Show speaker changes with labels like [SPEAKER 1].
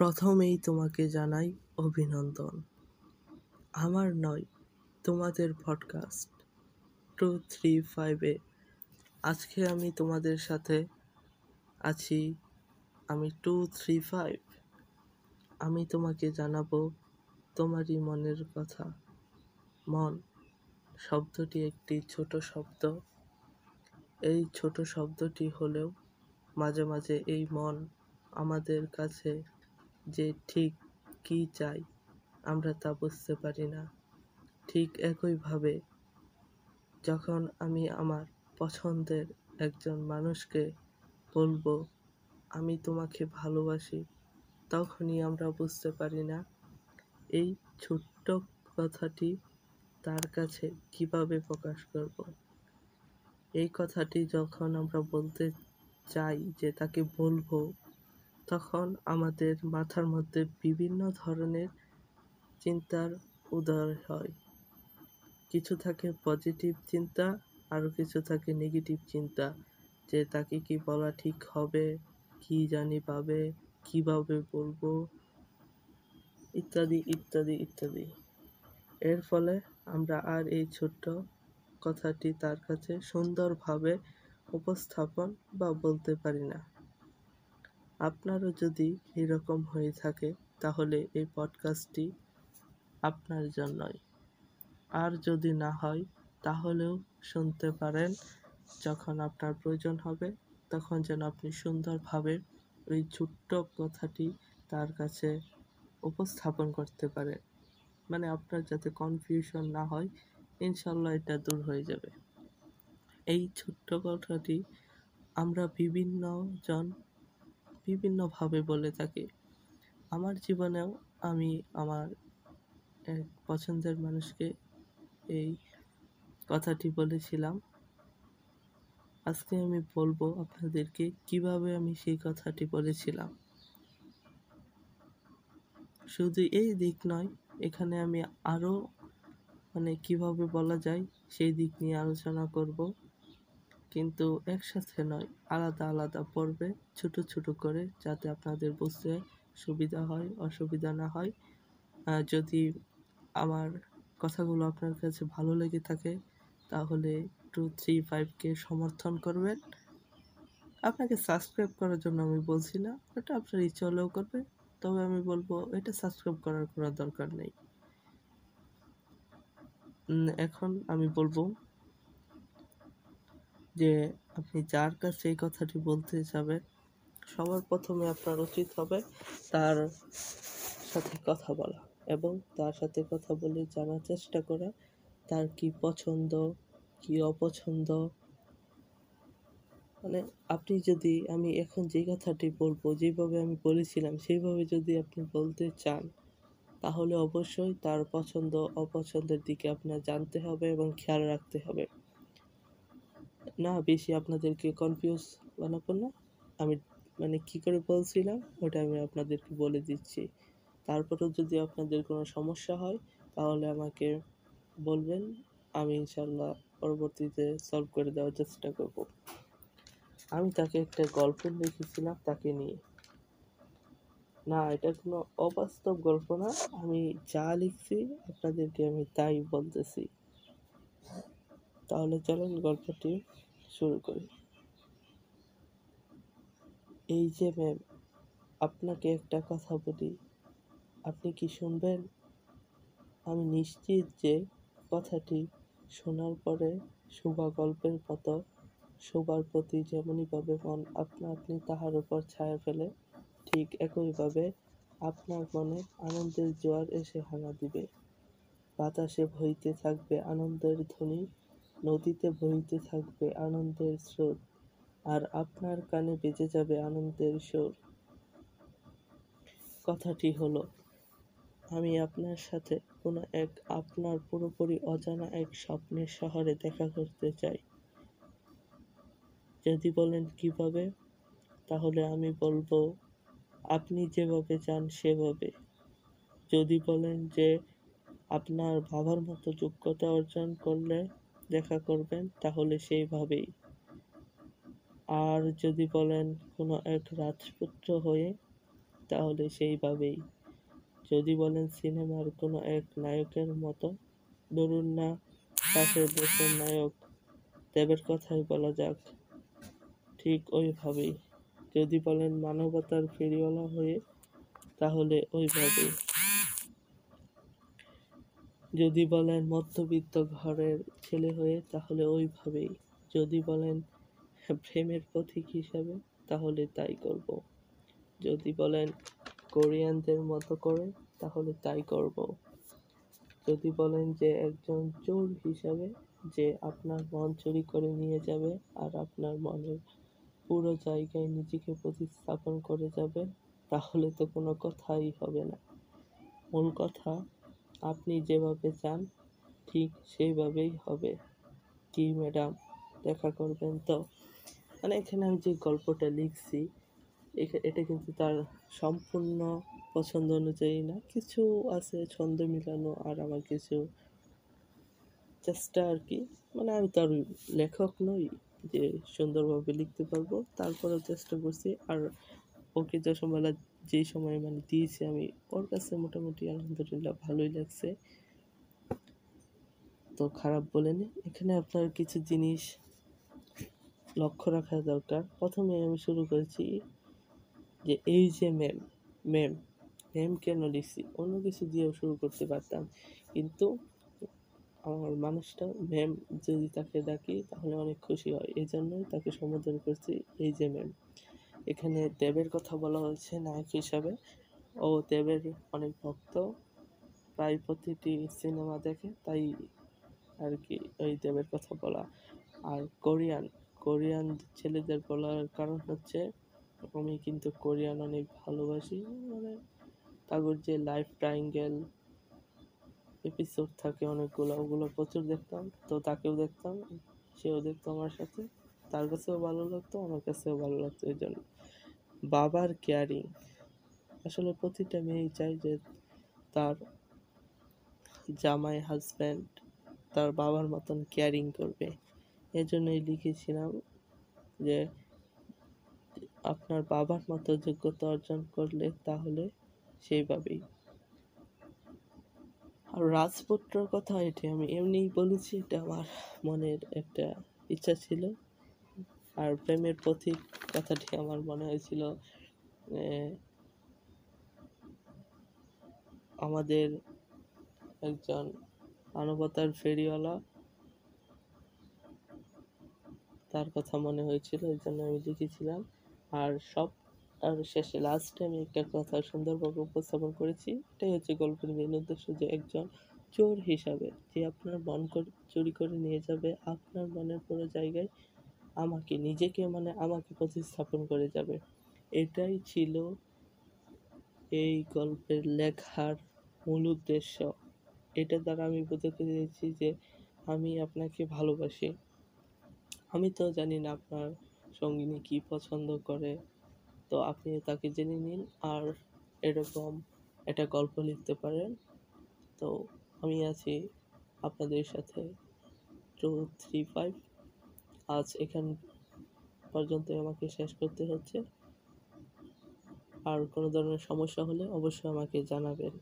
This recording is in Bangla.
[SPEAKER 1] প্রথমেই তোমাকে জানাই অভিনন্দন। আমার নয়, তোমাদের পডকাস্ট টু থ্রি ফাইভে আজকে আমি তোমাদের সাথে আছি, আমি টু থ্রি ফাইভ আমি তোমাকে জানাব তোমারই মনের কথা। মন, শব্দটি একটি ছোট শব্দ। এই ছোট শব্দটি হলেও মাঝে মাঝে এই মন আমাদের কাছে যে ঠিক কী চাই, আমরা তা বুঝতে পারি না। ঠিক একইভাবে যখন আমি আমার পছন্দের একজন মানুষকে বলব, আমি তোমাকে ভালোবাসি তখনই আমরা বুঝতে পারি না এই ছোট্ট কথাটি তার কাছে কীভাবে প্রকাশ করব। এই কথাটি যখন আমরা বলতে চাই যে তাকে বলব তখন আমাদের মাথার মধ্যে বিভিন্ন ধরনের চিন্তার উদয় হয়। কিছু থাকে পজিটিভ চিন্তা আরও কিছু থাকে নেগেটিভ চিন্তা, যে তাকে কি বলা ঠিক হবে, কি জানি পাবে, কীভাবে বলব, ইত্যাদি ইত্যাদি ইত্যাদি। এর ফলে আমরা আর এই ছোট্ট কথাটি তার কাছে সুন্দরভাবে উপস্থাপন বা বলতে পারি না। আপনারও যদি এরকম হয়ে থাকে, তাহলে এই পডকাস্টটি আপনার জন্যই। আর যদি না হয়, তাহলেও শুনতে পারেন। যখন আপনার প্রয়োজন হবে, তখন যেন আপনি সুন্দরভাবে ওই ছোট্ট কথাটি তার কাছে উপস্থাপন করতে পারেন। মানে আপনার যাতে কনফিউশন না হয় ইনশাল্লাহ এটা দূর হয়ে যাবে। এই ছোট্ট কথাটি আমরা বিভিন্ন জন বিভিন্নভাবে বলে থাকি। আমার জীবনেও আমি আমার এক পছন্দের মানুষকে এই কথাটি বলেছিলাম। আজকে আমি বলব আপনাদেরকে কীভাবে আমি সেই কথাটি বলেছিলাম। শুধু এই দিক নয়, এখানে আমি আরও মানে কীভাবে বলা যায় সেই দিক নিয়ে আলোচনা করব। কিন্তু একসাথে নয়, আলাদা আলাদা পর্বে ছোট ছোট করে যাতে আপনাদের বুঝতে সুবিধা হয়, অসুবিধা না হয়। যদি আমার কথাগুলো আপনার কাছে ভালো লেগে থাকে, তাহলে টু থ্রি ফাইভকে সমর্থন করবেন। আপনাকে সাবস্ক্রাইব করার জন্য আমি বলছি না এটা আপনার ইচ্ছে হলেও করবে তবে আমি বলব, এটা সাবস্ক্রাইব করার কোনো দরকার নেই। এখন আমি বলব যে আপনি যার কাছে এই কথাটি বলতে যাবেন, সবার প্রথমে আপনার উচিত হবে তার সাথে কথা বলা এবং তার সাথে কথা বলে জানার চেষ্টা করা, তার কি পছন্দ, কি অপছন্দ। মানে আপনি যদি, আমি এখন যে কথাটি বলব, যেভাবে আমি বলেছিলাম, সেইভাবে যদি আপনি বলতে চান, তাহলে অবশ্যই তার পছন্দ, অপছন্দের দিকে আপনার জানতে হবে এবং খেয়াল রাখতে হবে। না, বেশি আপনাদেরকে কনফিউজ বানাবো না। আমি মানে কি করে বলছিলাম, ওটা আমি আপনাদেরকে বলে দিচ্ছি। তারপরেও যদি আপনাদের কোনো সমস্যা হয়, তাহলে আমাকে বলবেন। আমি ইনশাল্লাহ পরবর্তীতে সলভ করে দেওয়ার চেষ্টা করব। আমি তাকে একটা গল্প লিখেছিলাম তাকে নিয়ে। না, এটা কোনো অবাস্তব গল্প না। আমি যা লিখছি, আপনাদেরকে আমি তাই বলতেছি। তাহলে চলেন গল্পটি শুরু করি। এই যে ম্যাম আপনাকে একটা কথা বলি। আপনি কি শুনবেন? আমি নিশ্চিত যে কথাটি শোনার পরে শোভা গল্পের মতো, শোবার প্রতি যেমনইভাবে মন আপনা আপনি তাহার উপর ছায়া ফেলে, ঠিক একইভাবে আপনার মনে আনন্দের জোয়ার এসে হানা দিবে। বাতাসে ভইতে থাকবে আনন্দের ধ্বনি নদীতে বইতে থাকবে আনন্দের স্রোত, আর আপনার কানে বেজে যাবে আনন্দের সুর। কথাটি হলো, আমি আপনার সাথে কোনো এক আপনার পুরোপুরি অজানা এক স্বপ্নের শহরে দেখা করতে চাই। যদি বলেন কীভাবে, তাহলে আমি বলব, আপনি যেভাবে চান সেভাবে। যদি বলেন যে, আপনার ভাবার মতো যোগ্যতা অর্জন করলে দেখা করবেন, তাহলে সেইভাবেই। আর যদি বলেন কোনো এক রাজপুত্র হয়ে, তাহলে সেইভাবেই। যদি বলেন সিনেমার কোনো এক নায়কের মতো, ধরুন না পাশের দেশের নায়ক, দেবের কথাই বলা যাক, ঠিক ওইভাবেই। যদি বলেন মানবতার ফেরিওয়ালা হয়ে, তাহলে ওইভাবেই। যদি বলেন মধ্যবিত্ত ঘরের ছেলে হয়ে, তাহলে ওইভাবেই। যদি বলেন প্রেমের পথিক হিসাবে, তাহলে তাই করব। যদি বলেন কোরিয়ানদের মতো করে, তাহলে তাই করব। যদি বলেন যে একজন চোর হিসাবে, যে আপনার মন চুরি করে নিয়ে যাবে আর আপনার মনের পুরো জায়গায় নিজেকে প্রতিস্থাপন করে যাবে, তাহলে তো কোনো কথাই হবে না। মূল কথা আপনি যেভাবে চান, ঠিক সেইভাবেই হবে। কি ম্যাডাম? দেখা করবেন তো। মানে এখানে আমি যে গল্পটা লিখছি এটা কিন্তু তার সম্পূর্ণ পছন্দ অনুযায়ী না। কিছু আছে ছন্দ মিলানো আর আমার কিছু চেষ্টা আর কি মানে আমি তার লেখক নই যে সুন্দরভাবে লিখতে পারব। তারপরেও চেষ্টা করছি। আর ওকে যশোবেলা যেই সময় মানে দিয়েছি আমি, ওর কাছে মোটামুটি আলহামদুলিল্লাহ ভালোই লাগছে। তো খারাপ বলেনি এখানে আপনার কিছু জিনিস লক্ষ্য রাখা দরকার। প্রথমে আমি শুরু করেছি যে এই যে ম্যাম ম্যাম ম্যাম কেন লিখছি অন্য কিছু দিয়েও শুরু করতে পারতাম। কিন্তু আমার মানুষটা ম্যাম যদি তাকে ডাকি তাহলে অনেক খুশি হয়। এই জন্যই তাকে সম্বোধন করছি এই যে ম্যাম এখানে দেবের কথা বলা হয়েছে নায়ক হিসাবে। ও দেবের অনেক ভক্ত, প্রায় প্রতিটি সিনেমা দেখে, তাই আর কি ওই দেবের কথা বলা। আর কোরিয়ান কোরিয়ান ছেলেদের বলার কারণ হচ্ছে, আমি কিন্তু কোরিয়ান অনেক ভালোবাসি মানে তাদের যে লাইফ ট্রায়াঙ্গেল এপিসোড থাকে অনেকগুলো, ওগুলো প্রচুর দেখতাম, তো তাকেও দেখতাম, সেও দেখতো আমার সাথে। তার কাছেও ভালো লাগতো, আমার কাছেও ভালো লাগতো এই জন্য। বাবার কেয়ারিং আসলে প্রতিটা মেয়েই চায় যে তার জামাই হাজব্যান্ড তার বাবার মতন কেয়ারিং করবে। এজন্যই লিখেছিলাম যে আপনার বাবার মতো যোগ্যতা অর্জন করলে তাহলে সেইভাবেই। আর রাজপুত্রর কথা এটি আমি এমনিই বলেছি, এটা আমার মনের একটা ইচ্ছা ছিল। আর প্রেমের প্রতীক কথাটি আমার মনে হয়েছিল আমাদের একজন মানবতার ফেরিওয়ালা, তার কথা মনে হয়েছিল, এই জন্য আমি লিখেছিলাম। আর সব, আর শেষে লাস্টে আমি একটা কথা সুন্দরভাবে উপস্থাপন করেছি, এটাই হচ্ছে গল্পের মেন উদ্দেশ্য যে একজন চোর হিসাবে যে আপনার মন চুরি করে নিয়ে যাবে, আপনার মনের পুরো জায়গায় আমাকে, নিজেকে মানে আমাকে প্রতিস্থাপন করে যাবে। এটাই ছিল এই গল্পের লেখার মূল উদ্দেশ্য। এটা দ্বারা আমি বোঝাতে চেয়েছি যে আমি আপনাকে ভালোবাসি। আমি তো জানি না আপনার সঙ্গিনী কি পছন্দ করে। তো আপনি তাকে জেনে নিন আর এরকম একটা গল্প লিখতে পারেন। তো আমি আছি আপনাদের সাথে। টু থ্রি ফাইভ আজ এখান পর্যন্ত আমাকে শেষ করতে হচ্ছে। আর কোনো ধরনের সমস্যা হলে অবশ্যই আমাকে জানাবেন।